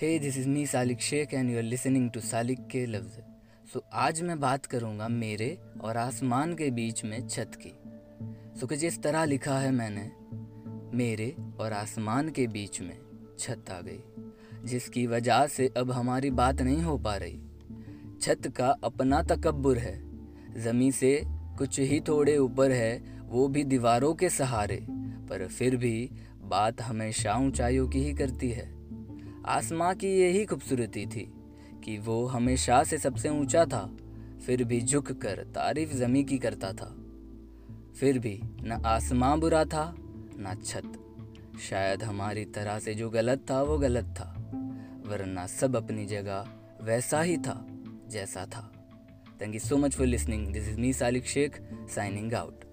Hey this is me Salik Shaikh and you are listening to Salik के लफ्ज़ सो आज मैं बात करूँगा मेरे और आसमान के बीच में छत की सो कुछ इस तरह लिखा है मैंने मेरे और आसमान के बीच में छत आ गई जिसकी वजह से अब हमारी बात नहीं हो पा रही छत का अपना तकबर है ज़मी से कुछ ही थोड़े ऊपर है वो भी दीवारों के सहारे पर फिर भी बात हमेशा ऊंचाइयों की ही करती है आसमां की यही खूबसूरती थी कि वो हमेशा से सबसे ऊँचा था, फिर भी झुक कर तारीफ़ जमी की करता था। फिर भी न आसमां बुरा था, न छत। शायद हमारी तरह से जो गलत था, वो गलत था, वरना सब अपनी जगह वैसा ही था, जैसा था। Thank you so much for listening this is me Salik Shaikh signing out